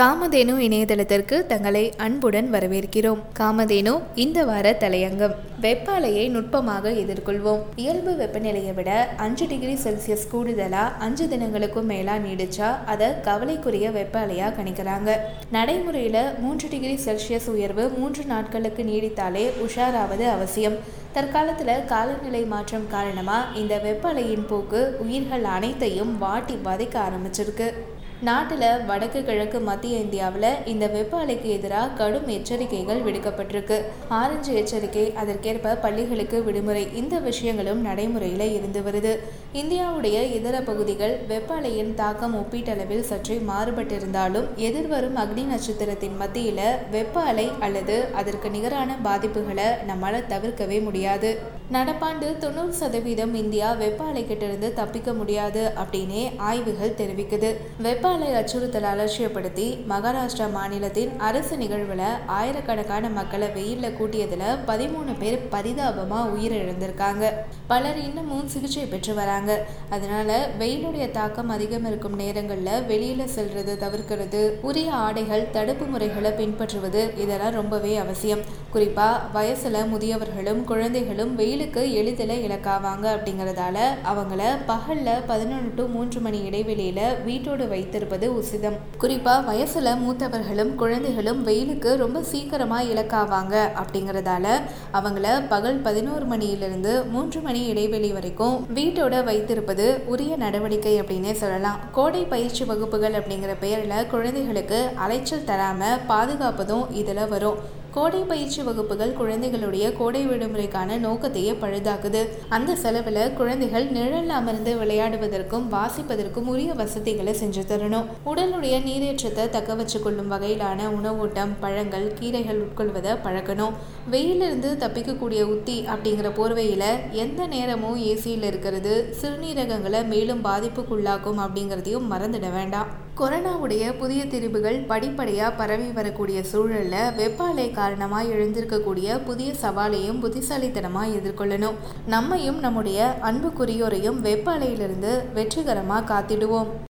காமதேனு இணையதளத்திற்கு தங்களை அன்புடன் வரவேற்கிறோம். காமதேனு இந்த வார தலையங்கம். வெப்ப அலையை நுட்பமாக எதிர்கொள்வோம். இயல்பு வெப்பநிலையை விட அஞ்சு டிகிரி செல்சியஸ் கூடுதலா அஞ்சு தினங்களுக்கும் மேலா நீடிச்சா அதை கவலைக்குரிய வெப்ப அலையா கணிக்கிறாங்க. நடைமுறையில மூன்று டிகிரி செல்சியஸ் உயர்வு மூன்று நாட்களுக்கு நீடித்தாலே உஷாராவது அவசியம். தற்காலத்தில் காலநிலை மாற்றம் காரணமாக இந்த வெப்ப அலையின் போக்கு உயிர்கள் அனைத்தையும் வாட்டி வதைக்க ஆரம்பிச்சிருக்கு. நாட்டில் வடக்கு கிழக்கு மத்திய இந்தியாவில் இந்த வெப்ப அலைக்கு எதிராக கடும் எச்சரிக்கைகள் விடுக்கப்பட்டிருக்கு. ஆரஞ்சு எச்சரிக்கை அதற்கேற்ப பள்ளிகளுக்கு விடுமுறை. இந்த விஷயங்களும் நடைமுறையில் இருந்து வருது. இந்தியாவுடைய இதர பகுதிகள் வெப்ப அலையின் தாக்கம் ஒப்பீட்டளவில் சற்றே மாறுபட்டிருந்தாலும் எதிர்வரும் அக்னி நட்சத்திரத்தின் மத்தியில் வெப்ப அலை அல்லது அதற்கு நிகரான பாதிப்புகளை நம்மளால் தவிர்க்கவே முடியாது. நடப்பாண்டு தொண்ணூறு சதவீதம் இந்தியா வெப்ப அலைக்கிட்டிருந்து தப்பிக்க முடியாது அப்படின்னே ஆய்வுகள் தெரிவிக்குது. வெப்ப அலை அச்சுறுத்தல் அலட்சியப்படுத்தி மகாராஷ்டிரா மாநிலத்தின் அரசு நிகழ்வில் ஆயிரக்கணக்கான மக்களை வெயிலில் கூட்டியதில் பதிமூணு பேர் பரிதாபமாக உயிரிழந்திருக்காங்க. பலர் இன்னமும் சிகிச்சை பெற்று வராங்க. அதனால வெயிலுடைய தாக்கம் அதிகம் இருக்கும் நேரங்களில் வெளியில் செல்றது தவிர்க்கிறது. உரிய ஆடைகள் தடுப்பு முறைகளை பின்பற்றுவது இதெல்லாம் ரொம்பவே அவசியம். குறிப்பாக வயசில் முதியவர்களும் குழந்தைகளும் வெயிலுக்கு எளிதில் இலக்காவாங்க அப்படிங்கிறதால அவங்கள பகலில் பதினொன்று டு மூன்று மணி இடைவெளியில் வீட்டோடு வைத்து வைத்திருப்பது உசிதம். குறிப்பாக வயசில் மூத்தவர்களும் குழந்தைகளும் வெயிலுக்கு ரொம்ப சீக்கிரமாக இலக்காவாங்க அப்படிங்கிறதால அவங்கள பகல் பதினோரு மணியிலிருந்து மூன்று மணி இடைவெளி வரைக்கும் வீட்டோட வைத்திருப்பது உரிய நடவடிக்கை அப்படின்னே சொல்லலாம். கோடை பயிற்சி வகுப்புகள் அப்படிங்கிற பெயரில் குழந்தைகளுக்கு அலைச்சல் தராமல் பாதுகாப்பதும் இதில் வரும். கோடை பயிற்சி வகுப்புகள் குழந்தைகளுடைய கோடை விடுமுறைக்கான நோக்கத்தையே பழுதாக்குது. அந்த செலவில் குழந்தைகள் நிழல் அமர்ந்து விளையாடுவதற்கும் வாசிப்பதற்கும் உரிய வசதிகளை செஞ்சு தரணும். உடலுடைய நீரேற்றத்தை தக்க வச்சு கொள்ளும் வகையிலான உணவூட்டம் பழங்கள் கீரைகள் உட்கொள்வதை பழக்கணும். வெயிலிருந்து தப்பிக்கக்கூடிய உத்தி அப்படிங்கிற போர்வையில் எந்த நேரமும் ஏசியில் இருக்கிறது சிறுநீரகங்களை மேலும் பாதிப்புக்குள்ளாக்கும் அப்படிங்கிறதையும் மறந்துட வேண்டாம். கொரோனாவுடைய புதிய திரிவுகள் படிப்படியாக பரவி வரக்கூடிய சூழலில் வெப்ப அலை காரணமாக எழுந்திருக்கக்கூடிய புதிய சவாலையும் புத்திசாலித்தனமாக எதிர்கொள்ளணும். நம்மையும் நம்முடைய அன்புக்குரியோரையும் வெப்ப அலையிலிருந்து வெற்றிகரமாக காத்திடுவோம்.